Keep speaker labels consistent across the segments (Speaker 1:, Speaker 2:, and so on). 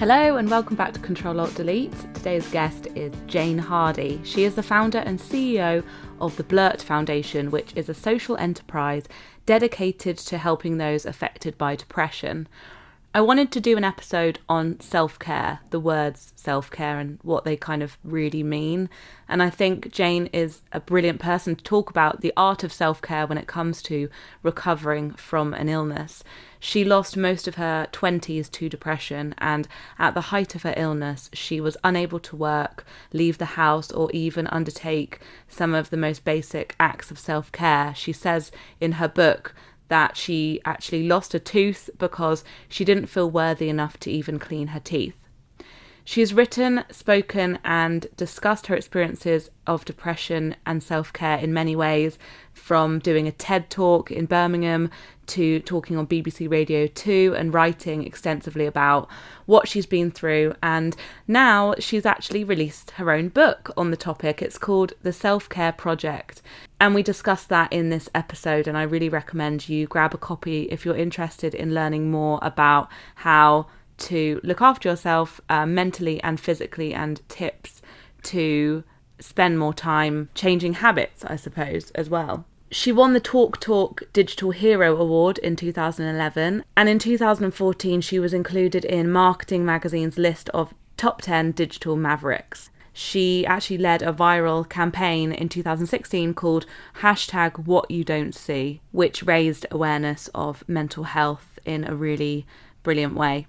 Speaker 1: Hello and welcome back to Control Alt Delete. Today's guest is Jane Hardy. She is the founder and CEO of the Blurt Foundation, which is a social enterprise dedicated to helping those affected by depression. I wanted to do an episode on self care, the words self care and what they kind of really mean. And I think Jane is a brilliant person to talk about the art of self care when it comes to recovering from an illness. She lost most of her 20s to depression, and at the height of her illness, she was unable to work, leave the house, or even undertake some of the most basic acts of self care. She says in her book, that she actually lost a tooth because she didn't feel worthy enough to even clean her teeth. She has written, spoken, and discussed her experiences of depression and self care in many ways, from doing a TED talk in Birmingham to talking on BBC Radio 2 and writing extensively about what she's been through. And now she's actually released her own book on the topic. It's called The Self Care Project. And we discussed that in this episode. And I really recommend you grab a copy if you're interested in learning more about how to look after yourself uh, mentally and physically and tips to spend more time changing habits, I suppose, as well. She won the Talk Talk Digital Hero Award in 2011, and in 2014, she was included in Marketing Magazine's list of top 10 digital mavericks. She actually led a viral campaign in 2016 called hashtag what you don't see, which raised awareness of mental health in a really brilliant way.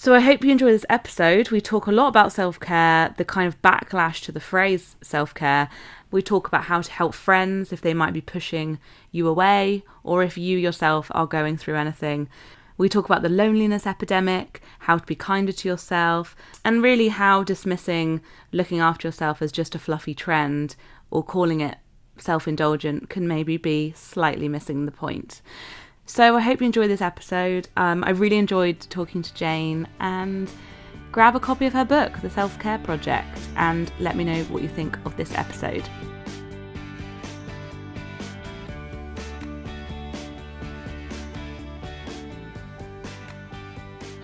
Speaker 1: So I hope you enjoy this episode. We talk a lot about self care, the kind of backlash to the phrase self care. We talk about how to help friends if they might be pushing you away or if you yourself are going through anything. We talk about the loneliness epidemic, how to be kinder to yourself, and really how dismissing looking after yourself as just a fluffy trend or calling it self indulgent can maybe be slightly missing the point. So I hope you enjoy this episode. Um, I really enjoyed talking to Jane and grab a copy of her book, The Self Care Project, and let me know what you think of this episode.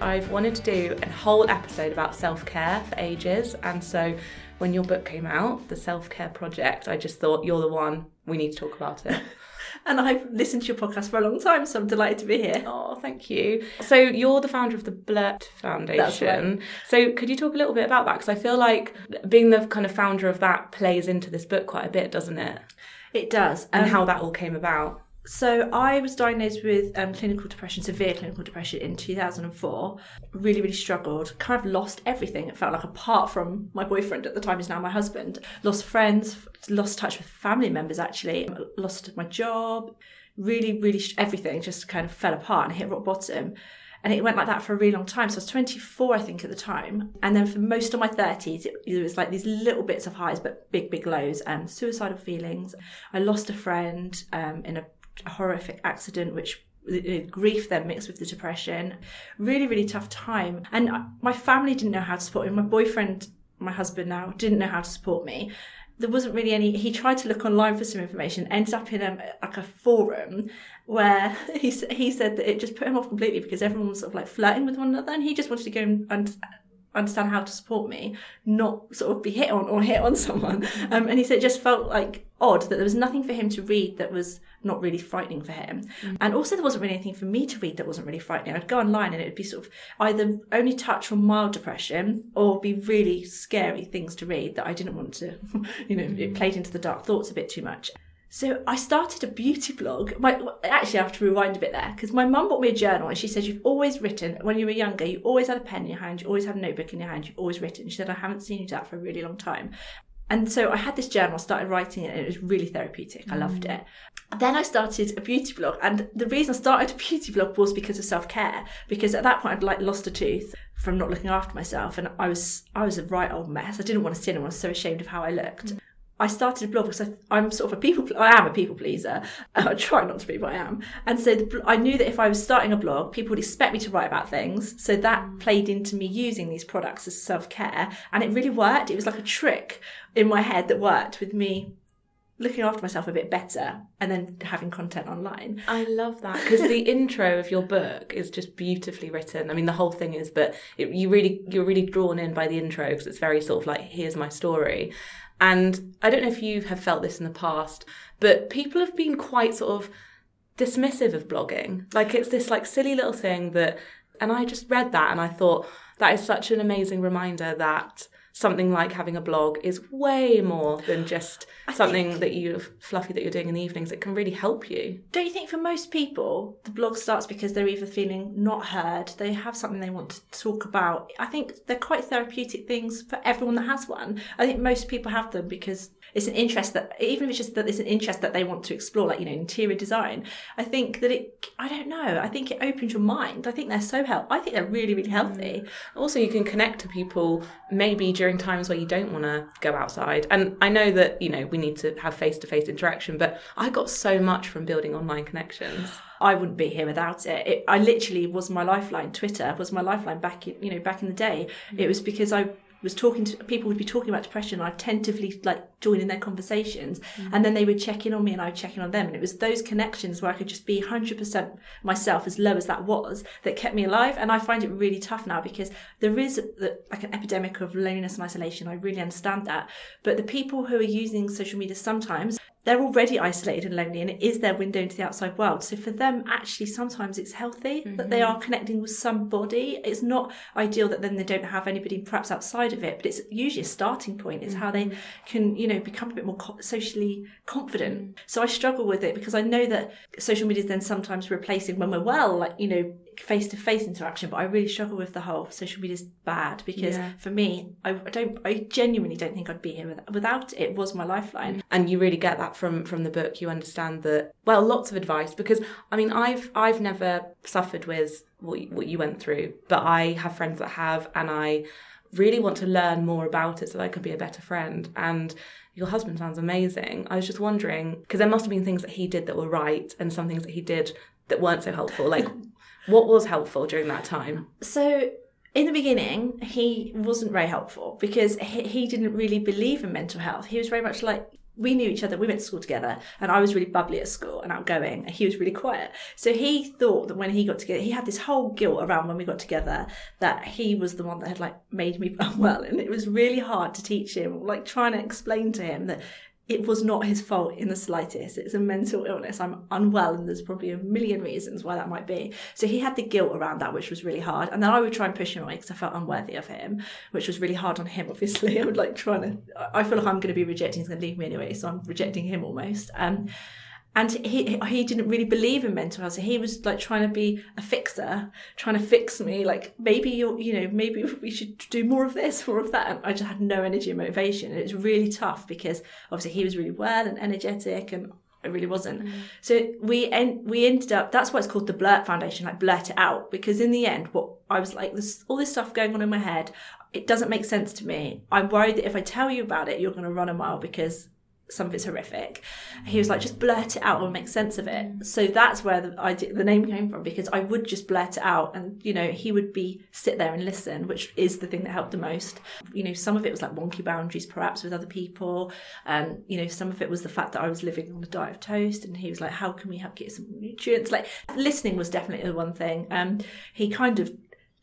Speaker 1: I've wanted to do a whole episode about self care for ages, and so when your book came out, The Self Care Project, I just thought you're the one, we need to talk about it.
Speaker 2: and I've listened to your podcast for a long time, so I'm delighted to be here.
Speaker 1: Oh, thank you. So you're the founder of the Blurt Foundation.
Speaker 2: Right.
Speaker 1: So could you talk a little bit about that? Because I feel like being the kind of founder of that plays into this book quite a bit, doesn't it?
Speaker 2: It does.
Speaker 1: And um, how that all came about.
Speaker 2: So I was diagnosed with um, clinical depression, severe clinical depression in 2004. Really, really struggled. Kind of lost everything. It felt like apart from my boyfriend at the time, is now my husband. Lost friends, lost touch with family members. Actually, lost my job. Really, really everything just kind of fell apart and hit rock bottom. And it went like that for a really long time. So I was 24, I think, at the time. And then for most of my 30s, it, it was like these little bits of highs, but big, big lows and suicidal feelings. I lost a friend um, in a horrific accident, which grief then mixed with the depression. Really, really tough time. And my family didn't know how to support me. My boyfriend, my husband now, didn't know how to support me. There wasn't really any. He tried to look online for some information. Ended up in a like a forum where he he said that it just put him off completely because everyone was sort of like flirting with one another, and he just wanted to go and understand how to support me, not sort of be hit on or hit on someone. Um, and he said it just felt like odd that there was nothing for him to read that was not really frightening for him. Mm. And also there wasn't really anything for me to read that wasn't really frightening. I'd go online and it would be sort of either only touch on mild depression or be really scary things to read that I didn't want to, you know, it played into the dark thoughts a bit too much. So I started a beauty blog. My, actually, I have to rewind a bit there because my mum bought me a journal and she said, You've always written, when you were younger, you always had a pen in your hand, you always had a notebook in your hand, you've always written. She said, I haven't seen you do that for a really long time. And so I had this journal, started writing it, and it was really therapeutic. I loved mm. it. Then I started a beauty blog, and the reason I started a beauty blog was because of self care. Because at that point, I'd like lost a tooth from not looking after myself, and I was I was a right old mess. I didn't want to see anyone. I was so ashamed of how I looked. Mm. I started a blog because I, am sort of a people. I am a people pleaser. I try not to be, but I am. And so the, I knew that if I was starting a blog, people would expect me to write about things. So that played into me using these products as self care, and it really worked. It was like a trick in my head that worked with me looking after myself a bit better and then having content online.
Speaker 1: I love that because the intro of your book is just beautifully written. I mean, the whole thing is, but it, you really you're really drawn in by the intro because it's very sort of like here's my story. And I don't know if you have felt this in the past, but people have been quite sort of dismissive of blogging. Like it's this like silly little thing that, and I just read that and I thought that is such an amazing reminder that something like having a blog is way more than just something think, that you fluffy that you're doing in the evenings. It can really help you.
Speaker 2: Don't you think for most people the blog starts because they're either feeling not heard, they have something they want to talk about. I think they're quite therapeutic things for everyone that has one. I think most people have them because it's an interest that even if it's just that it's an interest that they want to explore like you know interior design i think that it i don't know i think it opens your mind i think they're so help i think they're really really healthy mm.
Speaker 1: also you can connect to people maybe during times where you don't want to go outside and i know that you know we need to have face-to-face interaction but i got so much from building online connections
Speaker 2: I wouldn't be here without it. it. I literally was my lifeline. Twitter was my lifeline back in, you know, back in the day. Mm. It was because I was talking to people would be talking about depression and I'd tentatively like join in their conversations mm. and then they would check in on me and I would check in on them and it was those connections where I could just be 100% myself as low as that was that kept me alive and I find it really tough now because there is like an epidemic of loneliness and isolation I really understand that but the people who are using social media sometimes they're already isolated and lonely and it is their window into the outside world. So for them, actually, sometimes it's healthy mm-hmm. that they mm-hmm. are connecting with somebody. It's not ideal that then they don't have anybody perhaps outside of it, but it's usually a starting point. It's mm-hmm. how they mm-hmm. can, you know, become a bit more socially confident. Mm-hmm. So I struggle with it because I know that social media is then sometimes replacing when we're well, like, you know, face to face interaction, but I really struggle with the whole social media is bad because yeah. for me, I, don't, I genuinely don't think I'd be here without it. it. Was my lifeline,
Speaker 1: and you really get that from from the book. You understand that well, lots of advice because I mean, I've I've never suffered with what you, what you went through, but I have friends that have, and I really want to learn more about it so that I can be a better friend and your husband sounds amazing. I was just wondering because there must have been things that he did that were right and some things that he did that weren't so helpful. Like what was helpful during that time?
Speaker 2: So in the beginning, he wasn't very helpful because he, he didn't really believe in mental health. He was very much like, we knew each other. We went to school together, and I was really bubbly at school and outgoing, and he was really quiet. So he thought that when he got together, he had this whole guilt around when we got together that he was the one that had like made me unwell, and it was really hard to teach him, like trying to explain to him that it was not his fault in the slightest. It's a mental illness. I'm unwell, and there's probably a million reasons why that might be. So he had the guilt around that, which was really hard. And then I would try and push him away because I felt unworthy of him, which was really hard on him. Obviously, I would like trying to. I feel like I'm going to be rejecting. He's going to leave me anyway, so I'm rejecting him almost. Um, and he he didn't really believe in mental health. So he was like trying to be a fixer, trying to fix me. Like maybe you you know maybe we should do more of this, more of that. And I just had no energy and motivation. And it was really tough because obviously he was really well and energetic, and I really wasn't. Mm. So we en- we ended up. That's why it's called the Blurt Foundation, like blurt it out. Because in the end, what I was like, this all this stuff going on in my head. It doesn't make sense to me. I'm worried that if I tell you about it, you're going to run a mile because some of it's horrific. He was like, just blurt it out and make sense of it. So that's where the idea, the name came from because I would just blurt it out, and you know, he would be sit there and listen, which is the thing that helped the most. You know, some of it was like wonky boundaries, perhaps with other people, and you know, some of it was the fact that I was living on a diet of toast, and he was like, how can we help get some nutrients? Like listening was definitely the one thing. Um, he kind of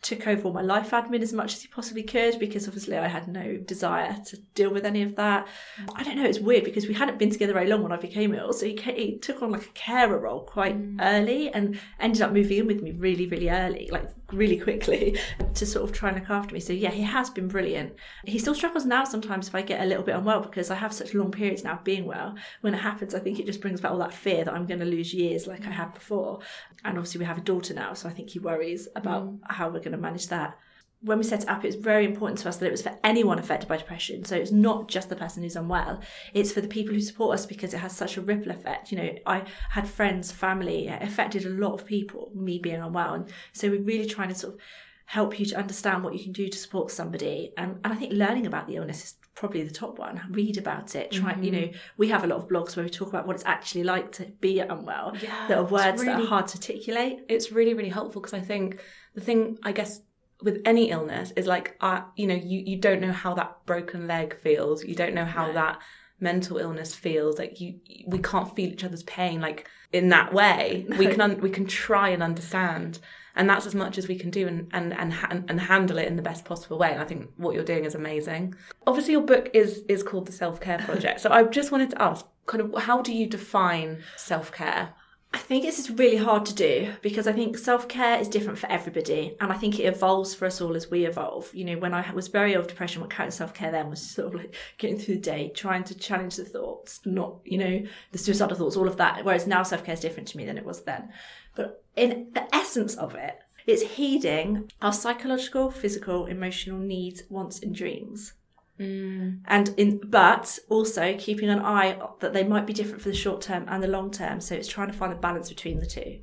Speaker 2: took over all my life admin as much as he possibly could because obviously I had no desire to deal with any of that. I don't know, it's weird because we hadn't been together very long when I became ill. So he, he took on like a carer role quite mm. early and ended up moving in with me really, really early, like really quickly to sort of try and look after me. So yeah, he has been brilliant. He still struggles now sometimes if I get a little bit unwell because I have such long periods now of being well. When it happens, I think it just brings back all that fear that I'm going to lose years like I had before. And obviously we have a daughter now, so I think he worries about mm. how we're going to manage that. When we set it up, it was very important to us that it was for anyone affected by depression. So it's not just the person who's unwell. It's for the people who support us because it has such a ripple effect. You know, I had friends, family, it affected a lot of people, me being unwell. And so we're really trying to sort of help you to understand what you can do to support somebody. And, and I think learning about the illness is probably the top one. Read about it. Try, mm-hmm. you know, we have a lot of blogs where we talk about what it's actually like to be unwell. Yeah, that are words really, that are hard to articulate.
Speaker 1: It's really, really helpful because I think the thing, I guess, with any illness is like, uh, you know, you, you don't know how that broken leg feels. You don't know how that mental illness feels. Like you we can't feel each other's pain like in that way. We can un- we can try and understand. And that's as much as we can do and and and, ha- and handle it in the best possible way. And i think what you're doing is amazing. Obviously your book is is called the self-care project. So i just wanted to ask kind of how do you define self-care
Speaker 2: I think this is really hard to do because I think self care is different for everybody, and I think it evolves for us all as we evolve. You know, when I was very ill of depression, what counted self care then was sort of like getting through the day, trying to challenge the thoughts, not you know the suicidal thoughts, all of that. Whereas now self care is different to me than it was then. But in the essence of it, it's heeding our psychological, physical, emotional needs, wants, and dreams.
Speaker 1: Mm.
Speaker 2: And in, but also keeping an eye that they might be different for the short term and the long term. So it's trying to find the balance between the two.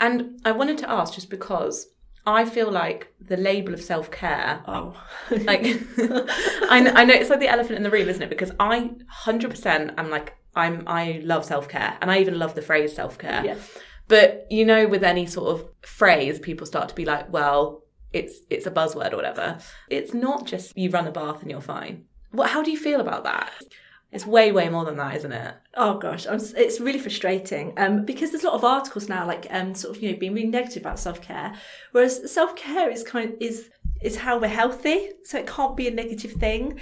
Speaker 1: And I wanted to ask just because I feel like the label of self care,
Speaker 2: Oh,
Speaker 1: like, I, I know it's like the elephant in the room, isn't it? Because I 100% am like, I'm, I love self care and I even love the phrase self care.
Speaker 2: yeah.
Speaker 1: But you know, with any sort of phrase, people start to be like, well, it's it's a buzzword or whatever. It's not just you run a bath and you're fine. What? How do you feel about that? It's way way more than that, isn't it?
Speaker 2: Oh gosh, I'm, it's really frustrating um, because there's a lot of articles now, like um, sort of you know being really negative about self care, whereas self care is kind of, is is how we're healthy, so it can't be a negative thing.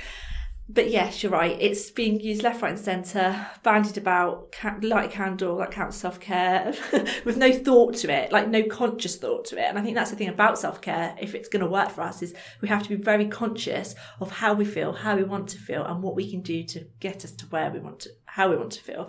Speaker 2: But yes, you're right. It's being used left, right, and centre, bandied about, light a candle, that counts self care, with no thought to it, like no conscious thought to it. And I think that's the thing about self care. If it's going to work for us, is we have to be very conscious of how we feel, how we want to feel, and what we can do to get us to where we want to, how we want to feel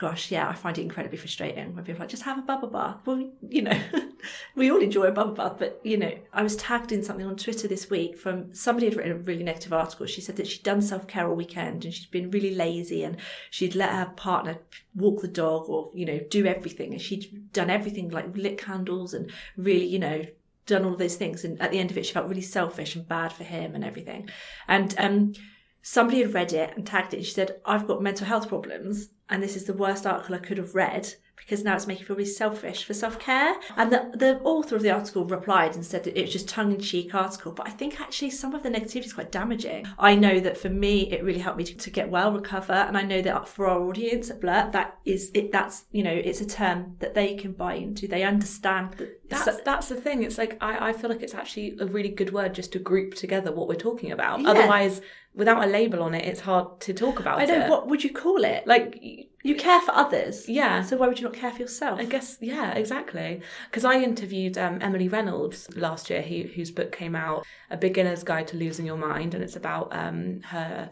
Speaker 2: gosh, yeah, I find it incredibly frustrating when people are like, just have a bubble bath. Well, you know, we all enjoy a bubble bath, but you know, I was tagged in something on Twitter this week from somebody had written a really negative article. She said that she'd done self care all weekend and she'd been really lazy and she'd let her partner walk the dog or, you know, do everything. And she'd done everything like lit candles and really, you know, done all of those things. And at the end of it, she felt really selfish and bad for him and everything. And, um, somebody had read it and tagged it. And she said, I've got mental health problems and this is the worst article I could have read because now it's making me feel really selfish for self care. And the, the author of the article replied and said that it was just tongue in cheek article, but I think actually some of the negativity is quite damaging. I know that for me, it really helped me to, to get well, recover, and I know that for our audience at Blurt, that is it. That's you know, it's a term that they can buy into. They understand that.
Speaker 1: That's that's the thing. It's like I, I feel like it's actually a really good word just to group together what we're talking about.
Speaker 2: Yeah.
Speaker 1: Otherwise, without a label on it, it's hard to talk about
Speaker 2: I know.
Speaker 1: it.
Speaker 2: What would you call it?
Speaker 1: like
Speaker 2: You care for others.
Speaker 1: Yeah.
Speaker 2: So why would you not care for yourself?
Speaker 1: I guess, yeah, exactly. Because I interviewed um, Emily Reynolds last year, who, whose book came out, A Beginner's Guide to Losing Your Mind, and it's about um, her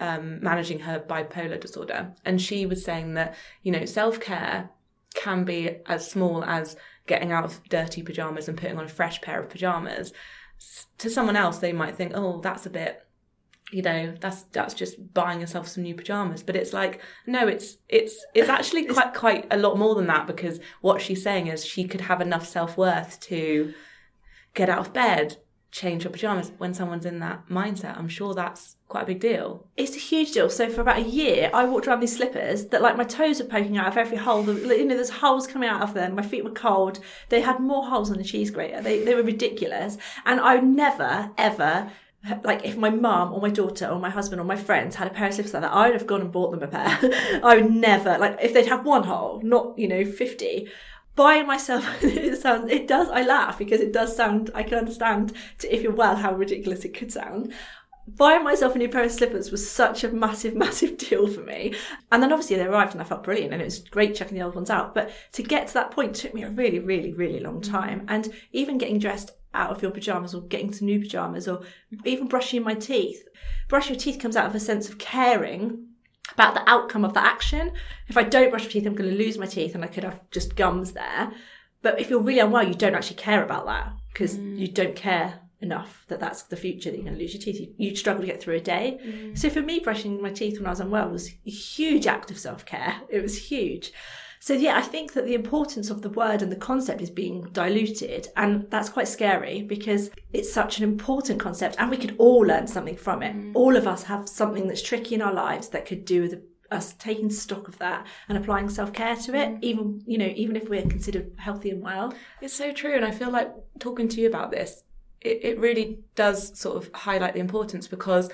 Speaker 1: um, managing her bipolar disorder. And she was saying that, you know, self care can be as small as getting out of dirty pajamas and putting on a fresh pair of pajamas. S- To someone else, they might think, oh, that's a bit you know that's that's just buying yourself some new pajamas but it's like no it's it's it's actually quite quite a lot more than that because what she's saying is she could have enough self-worth to get out of bed change her pajamas when someone's in that mindset i'm sure that's quite a big deal
Speaker 2: It's a huge deal. So for about a year, I walked around these slippers that like my toes were poking out of every hole. You know, there's holes coming out of them. My feet were cold. They had more holes than a cheese grater. They they were ridiculous. And I never ever. Like if my mum or my daughter or my husband or my friends had a pair of slippers like that, I would have gone and bought them a pair. I would never like if they'd have one hole, not you know fifty. Buying myself it sounds it does I laugh because it does sound I can understand to, if you're well how ridiculous it could sound buying myself a new pair of slippers was such a massive, massive deal for me. And then obviously they arrived and I felt brilliant and it was great checking the old ones out. But to get to that point took me a really, really, really long time. And even getting dressed out of your pajamas or getting some new pajamas or even brushing my teeth. Brushing your teeth comes out of a sense of caring about the outcome of the action. If I don't brush my teeth, I'm going to lose my teeth and I could have just gums there. But if you're really unwell, you don't actually care about that because mm. you don't care enough that that's the future that you're going to lose your teeth. You, you struggle to get through a day. Mm. So for me, brushing my teeth when I was unwell was a huge act of self care. It was huge. So yeah, I think that the importance of the word and the concept is being diluted, and that's quite scary because it's such an important concept, and we could all learn something from it. Mm. All of us have something that's tricky in our lives that could do with us taking stock of that and applying self care to it, mm. even you know, even if we're considered healthy and well.
Speaker 1: It's so true, and I feel like talking to you about this, it, it really does sort of highlight the importance because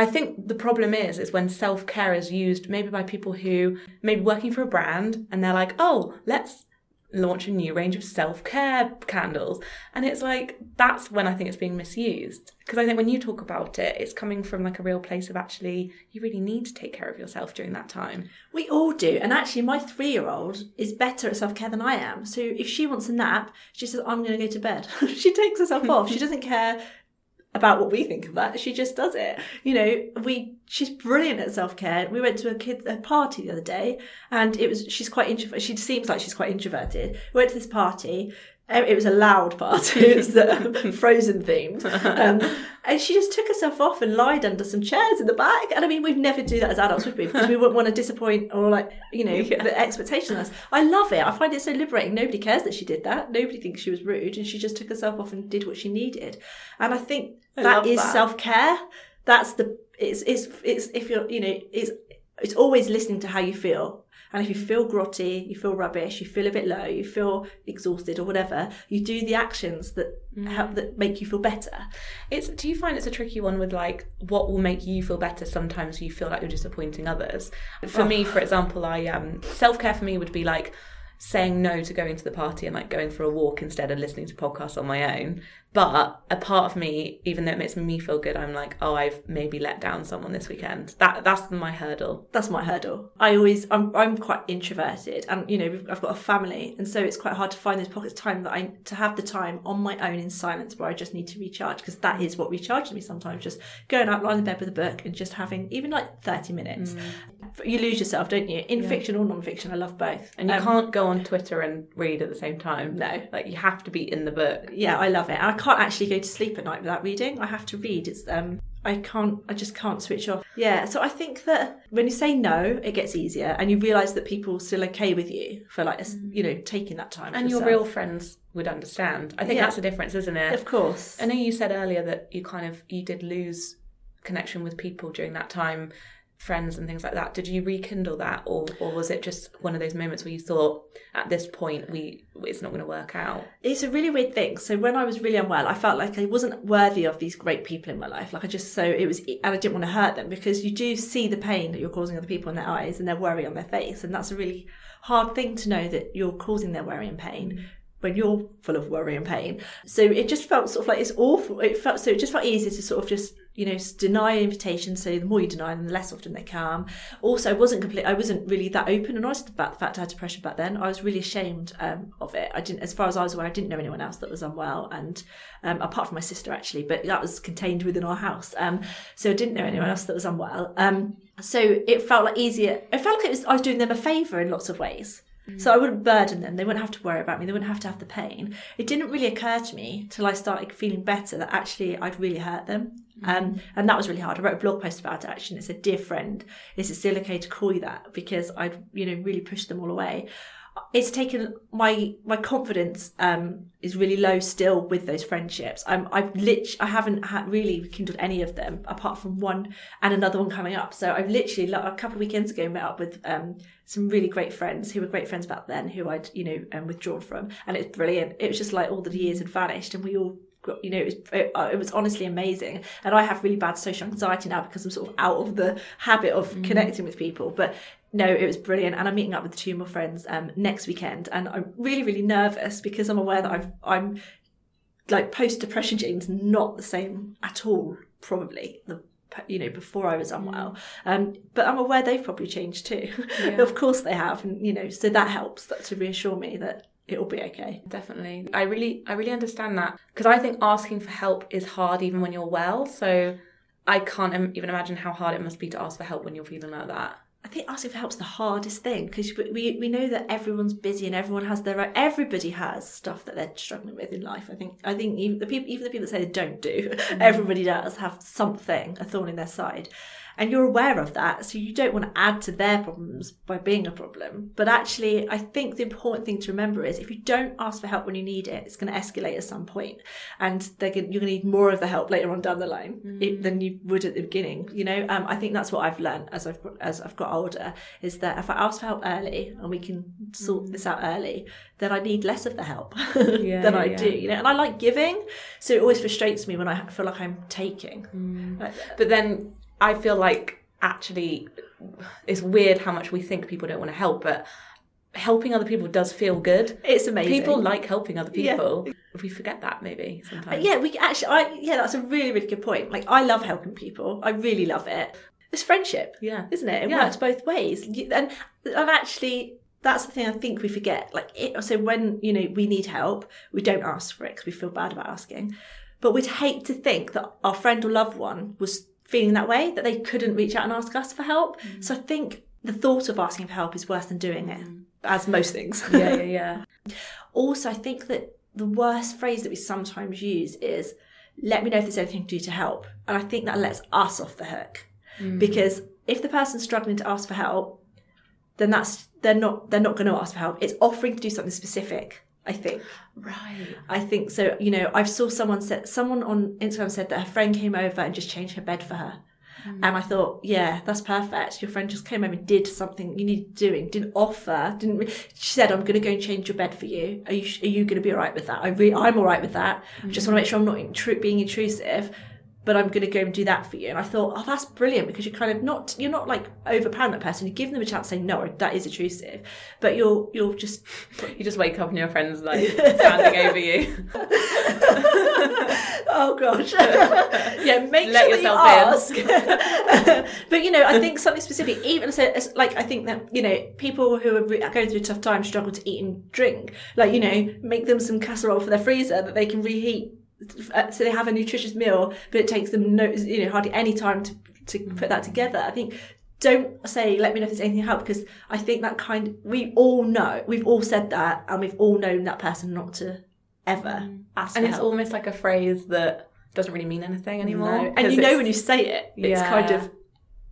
Speaker 1: I think the problem is is when self care is used maybe by people who maybe working for a brand and they're like, oh, let's launch a new range of self care candles, and it's like that's when I think it's being misused because I think when you talk about it, it's coming from like a real place of actually you really need to take care of yourself during that time.
Speaker 2: We all do. And actually, my three year old is better at self care than I am. So if she wants a nap, she says, I'm going to go to bed. she takes herself off. She doesn't care about what we think of that. She just does it. You know, we she's brilliant at self care. We went to a kid a party the other day, and it was she's quite introverted. She seems like she's quite introverted. We went to this party. It was a loud party. It was uh, frozen themed, um, and she just took herself off and lied under some chairs in the back. And I mean, we'd never do that as adults, would we? Because we wouldn't want to disappoint or like you know
Speaker 1: Yeah.
Speaker 2: the expectation of us. I love it. I find it so liberating. Nobody cares that she did that. Nobody thinks she was rude, and she just took herself off and did what she needed. And I think
Speaker 1: I
Speaker 2: that is self care. That's the it's it's it's if you're you know it's it's always listening to how you feel. And if you feel grotty, you feel rubbish, you feel a bit low, you feel exhausted or whatever, you do the actions that
Speaker 1: Mm.
Speaker 2: help that make you feel better.
Speaker 1: It's do you find it's a tricky one with like what will make you feel better sometimes you feel like you're disappointing others. For me, for example, I um self care for me would be like saying no to going to the party and like going for a walk instead of listening to podcasts on my own. But a part of me, even though it makes me feel good, I'm like, oh, I've maybe let down someone this weekend. That that's my hurdle.
Speaker 2: That's my hurdle. I always, I'm, I'm quite introverted, and you know, I've got a family, and so it's quite hard to find those pockets of time that I to have the time on my own in silence where I just need to recharge because that is what recharges me sometimes. Just going out, lying in bed with a book, and just having even like thirty minutes. Mm. You lose yourself, don't you? In fiction or non-fiction, I love both.
Speaker 1: And you
Speaker 2: Um,
Speaker 1: can't go on Twitter and read at the same time.
Speaker 2: No.
Speaker 1: Like you have to be in the book.
Speaker 2: yeah, I love it. And I can't actually go to sleep at night without reading. I have to read. It's um I can't I just can't switch off. Yeah, so I think that when you say no, it gets easier and you realise that people are still okay with you for like you know, taking that time.
Speaker 1: And your
Speaker 2: yourself.
Speaker 1: real friends would understand. I think
Speaker 2: Yeah.
Speaker 1: that's the difference, isn't it?
Speaker 2: Of course.
Speaker 1: I know you said earlier that you kind of you did lose connection with people during that time, friends and things like that. Did you rekindle that, or or was it just one of those moments where you thought at this point we it's not going to work out?
Speaker 2: It's a really weird thing. So when I was really unwell, I felt like I wasn't worthy of these great people in my life. Like I just so it was, and I didn't want to hurt them because you do see the pain that you're causing other people in their eyes and their worry on their face, and that's a really hard thing to know that you're causing their worry and pain when you're full of worry and pain. So it just felt sort of like it's awful. It felt so it just felt easier to sort of just you know deny invitations. So the more you deny them, the less often they come. Also, I wasn't complete. I wasn't really that open and honest about the fact I had depression back then. I was really ashamed um, of it. I didn't, as far as I was aware, I didn't know anyone else that was unwell, and um, apart from my sister actually, but that was contained within our house. Um, so I didn't know anyone else that was unwell. Um, so it felt like easier. It felt like it was I was doing them a favour in lots of ways. So I wouldn't burden them. They wouldn't have to worry about me. They wouldn't have to have the pain. It didn't really occur to me till I started feeling better that actually I'd really hurt them. Um, and that was really hard. I wrote a blog post about it actually. And it said, "Dear friend, is it still okay to call you that?" Because I'd you know really pushed them all away. It's taken my my confidence um, is really low still with those friendships. I'm I've lit I haven't ha- really rekindled any of them apart from one and another one coming up. So I've literally like, a couple of weekends ago met up with um, some really great friends who were great friends back then who I'd you know um, withdrawn from, and it's brilliant. It was just like all the years had vanished, and we all you know it was it, uh, it was honestly amazing. And I have really bad social anxiety now because I'm sort of out of the habit of connecting with people, but. No, it was brilliant, and I'm meeting up with two more friends um, next weekend, and I'm really, really nervous because I'm aware that I've, I'm like post depression Jane's not the same at all. Probably the you know before I was unwell, um, but I'm aware they've probably changed too.
Speaker 1: Yeah.
Speaker 2: of course they have, and you know so that helps that to reassure me that it'll be okay.
Speaker 1: Definitely, I really I really understand that because I think asking for help is hard even when you're well. So I can't even imagine how hard it must be to ask for help when you're feeling like that.
Speaker 2: I think asking for help's the hardest thing because we we know that everyone's busy and everyone has their everybody has stuff that they're struggling with in life. I think I think even the people even the people that say they don't do, mm. everybody does have something a thorn in their side, and you're aware of that, so you don't want to add to their problems by being a problem. But actually, I think the important thing to remember is if you don't ask for help when you need it, it's going to escalate at some point, and they're going, you're going to need more of the help later on down the line it, mm. than you would at the beginning. You know, um, I think that's what I've learned as I've as I've got older is that if I ask for help early and we can sort mm. this out early, then I need less of the help than
Speaker 1: yeah,
Speaker 2: I
Speaker 1: yeah.
Speaker 2: do. You know, and I like giving, so it always frustrates me when I feel like I'm taking. Mm. Like,
Speaker 1: But then I feel like actually it's weird how much we think people don't want to help, but helping other people does feel good.
Speaker 2: It's amazing.
Speaker 1: People like helping other
Speaker 2: Yeah.
Speaker 1: people. We forget that maybe sometimes.
Speaker 2: Yeah, we actually, I yeah, that's a really really good point. Like I love helping people. I really love it. It's friendship,
Speaker 1: Yeah.
Speaker 2: isn't it? It
Speaker 1: Yeah.
Speaker 2: works both ways. And and actually, that's the thing I think we forget. Like it, so, when you know we need help, we don't ask for it because we feel bad about asking. But we'd hate to think that our friend or loved one was feeling that way that they couldn't reach out and ask us for help.
Speaker 1: Mm.
Speaker 2: So I think the thought of asking for help is worse than doing it, as most things.
Speaker 1: yeah, yeah, yeah.
Speaker 2: Also, I think that the worst phrase that we sometimes use is, let me know if there's anything to do to help. And I think that lets us off the hook. Because if the person's struggling to ask for help, then that's they're not they're not going to ask for help. It's offering to do something specific. I think.
Speaker 1: Right.
Speaker 2: I think so. You know, I saw someone said someone on Instagram said that her friend came over and just changed her bed for her. Hmm. And I thought, yeah, that's perfect. Your friend just came over and did something you needed doing, didn't offer, didn't. She said, "I'm going to go and change your bed for you. Are you are you going to be all right with that? I re- I'm all right with that. I just want to make sure I'm not intru- being intrusive." But I'm going to go and do that for you. And I thought, oh, that's brilliant because you're kind of not, you're not like overpowering that person. You give them a chance to say, no, that is intrusive. But you're, you're just
Speaker 1: You just wake up and your friend's like standing over you.
Speaker 2: oh gosh yeah make
Speaker 1: Let
Speaker 2: sure
Speaker 1: yourself
Speaker 2: you ask but you know i think something specific even so like i think that you know people who are re- going through a tough time struggle to eat and drink like you know make them some casserole for their freezer that they can reheat Uh, so they have a nutritious meal but it takes them no you know hardly any time to to mm. put that together i think don't say let me know if there's anything to help because i think that kind we all know we've all said that and we've all known that person not to ever mm. ask
Speaker 1: And it's
Speaker 2: help.
Speaker 1: almost like a phrase that doesn't really mean anything anymore.
Speaker 2: No. And you know when you say it, it's
Speaker 1: Yeah.
Speaker 2: kind of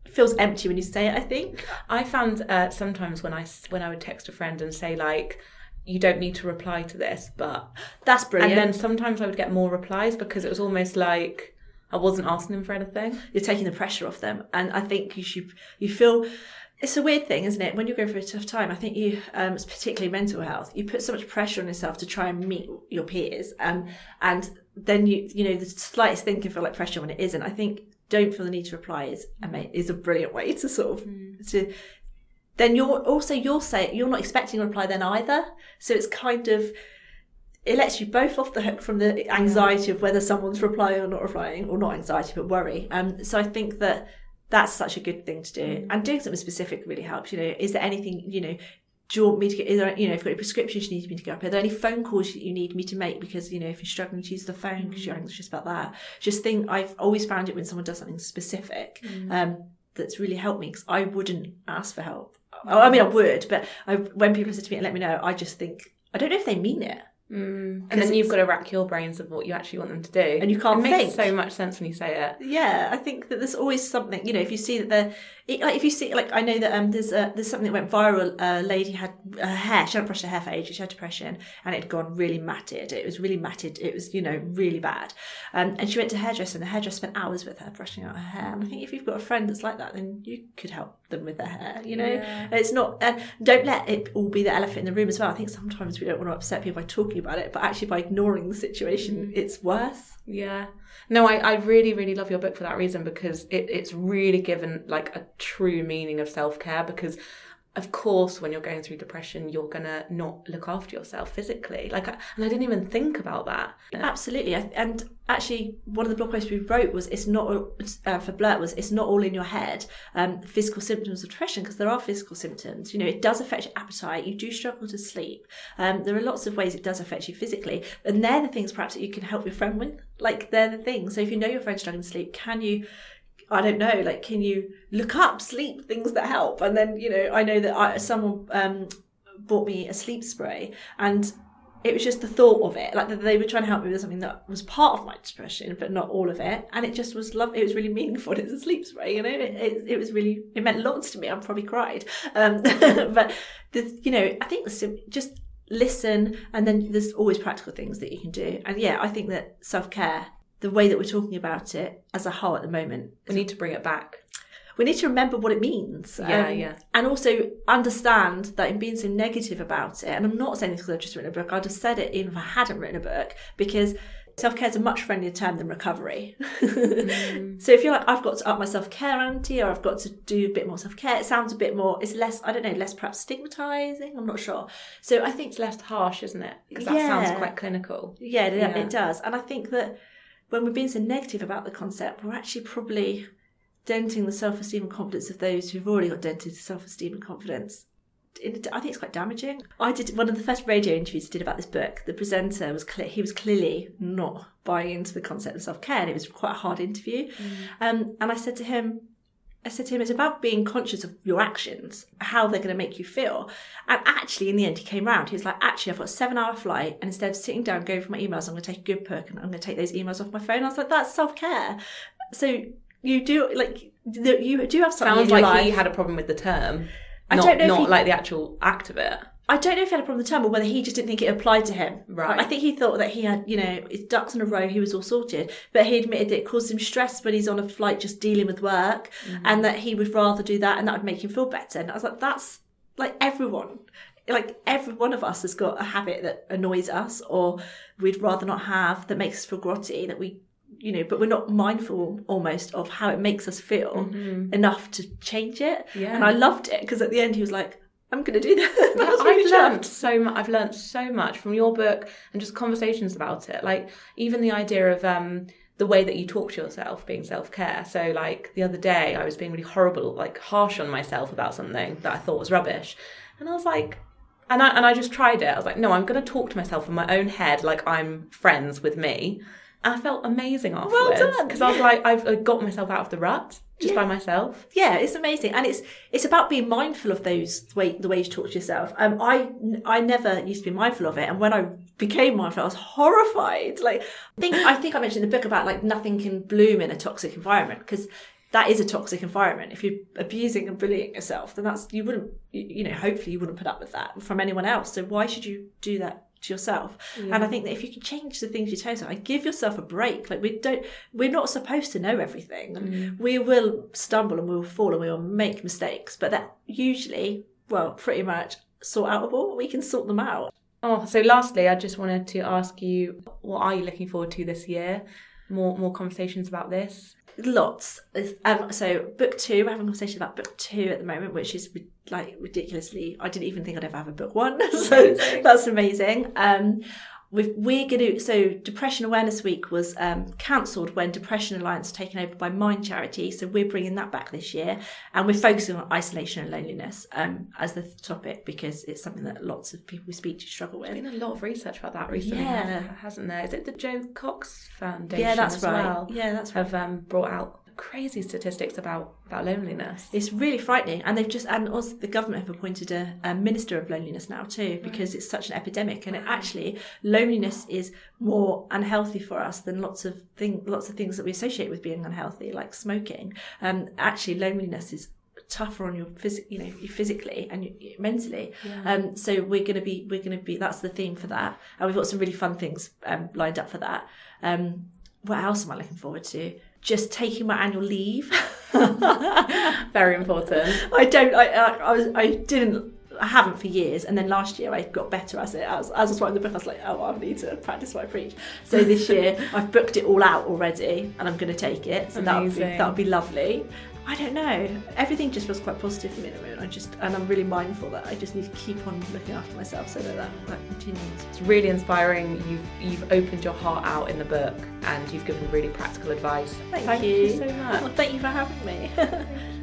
Speaker 2: feels empty when you say it. I think.
Speaker 1: I found uh, sometimes when I when I would text a friend and say like, "You don't need to reply to this," but
Speaker 2: That's brilliant.
Speaker 1: and then sometimes I would get more replies because it was almost like I wasn't asking them for anything.
Speaker 2: you're taking the pressure off them, and I think you should. You feel. It's a weird thing, isn't it? When you're going through a tough time, I think you, um, it's particularly mental health, you put so much pressure on yourself to try and meet your peers, um, and then you, you know, the slightest thing can feel like pressure when it isn't. I think don't feel the need to reply is is a brilliant way to sort of to then you're also you'll say you're not expecting a reply then either. So it's kind of it lets you both off the hook from the anxiety of whether someone's replying or not replying, or not anxiety but worry. Um, so I think that that's such a good thing to do, and doing something specific really helps. You know, is there anything you know? Do you want me to get? Is there, you know, if you've got any prescriptions you need me to get up? Are there any phone calls that you need me to make? Because you know, if you're struggling to use the phone because you're anxious about that, just think. I've always found it when someone does something specific, um, that's really helped me because I wouldn't ask for help. Oh, I mean, I mm. would, but I, when people say to me, and "Let me know," I just think I don't know if they mean it. Mm.
Speaker 1: And then you've got to rack your brains of what you actually want them to do,
Speaker 2: And you can't
Speaker 1: It makes so much sense when you say it.
Speaker 2: Yeah, I think that there's always something. You know, if you see that they're it, like, if you see like I know that um there's a, there's something that went viral. A lady had her hair. She hadn't brushed her hair for ages. She had depression, and it had gone really matted. It was really matted. It was you know really bad. Um, and she went to hairdresser, and the hairdresser spent hours with her brushing out her hair. And I think if you've got a friend that's like that, then you could help them with their hair. You know,
Speaker 1: Yeah.
Speaker 2: it's not. And don't let it all be the elephant in the room as well. I think sometimes we don't want to upset people by talking about it, but actually by ignoring the situation, it's worse.
Speaker 1: Yeah. No, I, I really, really love your book for that reason because it, it's really given like a true meaning of self care because of course when you're going through depression you're gonna not look after yourself physically like I, and I didn't even think about that
Speaker 2: Absolutely, and actually, one of the blog posts we wrote was it's not uh, for Blurt was it's not all in your head. Um, physical symptoms of depression because there are physical symptoms. You know, it does affect your appetite. You do struggle to sleep. Um, there are lots of ways it does affect you physically, and they're the things perhaps that you can help your friend with. Like they're the things. So if you know your friend's struggling to sleep, can you? I don't know, like, can you look up sleep things that help? And then, you know, I know that I, someone um, bought me a sleep spray and it was just the thought of it. Like they were trying to help me with something that was part of my depression, but not all of it. And it just was love. It was really meaningful. It was a sleep spray, you know. It, it, it was really it meant lots to me. I probably cried. Um, but the, you know, I think the just listen, and then there's always practical things that you can do. And yeah, I think that self care, the way that we're talking about it as a whole at the moment,
Speaker 1: we need to bring it back
Speaker 2: we need to remember what it means. um,
Speaker 1: Yeah, yeah.
Speaker 2: And also understand that in being so negative about it, and I'm not saying this because I've just written a book, I'd have said it even if I hadn't written a book, because Self care is a much friendlier term than recovery. mm. So if you're like, I've got to up my self care ante, or I've got to do a bit more self care, it sounds a bit more. It's less. I don't know, less perhaps stigmatizing. I'm not sure. So I think
Speaker 1: it's less harsh, isn't it? Because that yeah, sounds quite clinical.
Speaker 2: Yeah, yeah, it does. And I think that when we're being so negative about the concept, we're actually probably denting the self esteem and confidence of those who've already got dented self esteem and confidence I think it's quite damaging. I did one of the first radio interviews I did about this book. The presenter was clear, he was clearly not buying into the concept of self care, and it was quite a hard interview. Mm. Um, and I said to him, I said to him, it's about being conscious of your actions, how they're going to make you feel. And actually, in the end, he came round. He was like, actually, I've got a seven hour flight. And instead of sitting down, going for my emails, I'm going to take a good perk and I'm going to take those emails off my phone. I was like, that's self care. So you do, like, you do have something
Speaker 1: Sounds like life. he had a problem with the term. I not, don't know not he, like the actual act of it.
Speaker 2: I don't know if he had a problem with the term or whether he just didn't think it applied to him.
Speaker 1: Right.
Speaker 2: I think he thought that he had, you know, his ducks in a row, he was all sorted. But he admitted that it caused him stress when he's on a flight just dealing with work mm-hmm. and that he would rather do that and that would make him feel better. And I was like, that's like everyone. Like every one of us has got a habit that annoys us or we'd rather not have that makes us feel grotty that we you know, but we're not mindful almost of how it makes us feel mm-hmm. enough to change it. Yeah. And I loved it because at the end he was like, I'm going to do that.
Speaker 1: that I've learned so much. I've learned so much from your book and just conversations about it. Like even the idea of um, the way that you talk to yourself being self care. So like the other day, I was being really horrible, like harsh on myself about something that I thought was rubbish, and I was like. And I, and I just tried it. I was like, no, I'm going to talk to myself in my own head like I'm friends with me and I felt amazing afterwards.
Speaker 2: Well done.
Speaker 1: Because I was like, I've got myself out of the rut just yeah. by myself.
Speaker 2: Yeah, it's amazing, and it's it's about being mindful of those way the way you talk to yourself. Um, I I never used to be mindful of it, and when I became mindful, I was horrified. Like, I think I think I mentioned in the book about like nothing can bloom in a toxic environment because that is a toxic environment. If you're abusing and bullying yourself, then that's you wouldn't you know hopefully you wouldn't put up with that from anyone else. So why should you do that to yourself. Yeah. And I think that if you can change the things you tell yourself and give yourself a break, like we don't, we're not supposed to know everything. Mm. We will stumble and we will fall and we will make mistakes, but that usually, well, pretty much sort outable. We can sort them out.
Speaker 1: Oh, so lastly, I just wanted to ask you, what are you looking forward to this year? More, more conversations about this
Speaker 2: lots. Um, so book two, we're having a conversation about book two at the moment, which is like ridiculously. I didn't even think I'd ever have a book one, so that's amazing. Um, We've, we're going to so depression awareness week was um, cancelled when depression alliance was taken over by mind charity so we're bringing that back this year and we're focusing on isolation and loneliness um, as the topic because it's something that lots of people we speak to struggle with.
Speaker 1: There's been a lot of research about that recently yeah hasn't there? Is it the jo cox foundation
Speaker 2: yeah that's right
Speaker 1: well?
Speaker 2: yeah that's right.
Speaker 1: Have um, brought out crazy statistics about about loneliness.
Speaker 2: It's really frightening, and they've just and also the government have appointed a, a minister of loneliness now too because right. it's such an epidemic, and it actually loneliness is more unhealthy for us than lots of thing lots of things that we associate with being unhealthy, like smoking. Um, actually, loneliness is tougher on your phys- you know physically and mentally yeah. um so we're going to be we're going to be that's the theme for that and we've got some really fun things um, lined up for that um what else am i looking forward to just taking my annual leave.
Speaker 1: Very important.
Speaker 2: I don't. I, I, was. I didn't. I haven't for years, and then last year I got better as it. As, as I was writing the book, I was like, "Oh, I need to practice what I preach." So this year I've booked it all out already, and I'm going to take it. So that'll be that'll be lovely. I don't know. Everything just feels quite positive for me at the moment. I just and I'm really mindful that I just need to keep on looking after myself so that that, that continues.
Speaker 1: It's really inspiring. You've you've opened your heart out in the book and you've given really practical advice.
Speaker 2: Thank, thank you. you. so much. Well, thank you for having me.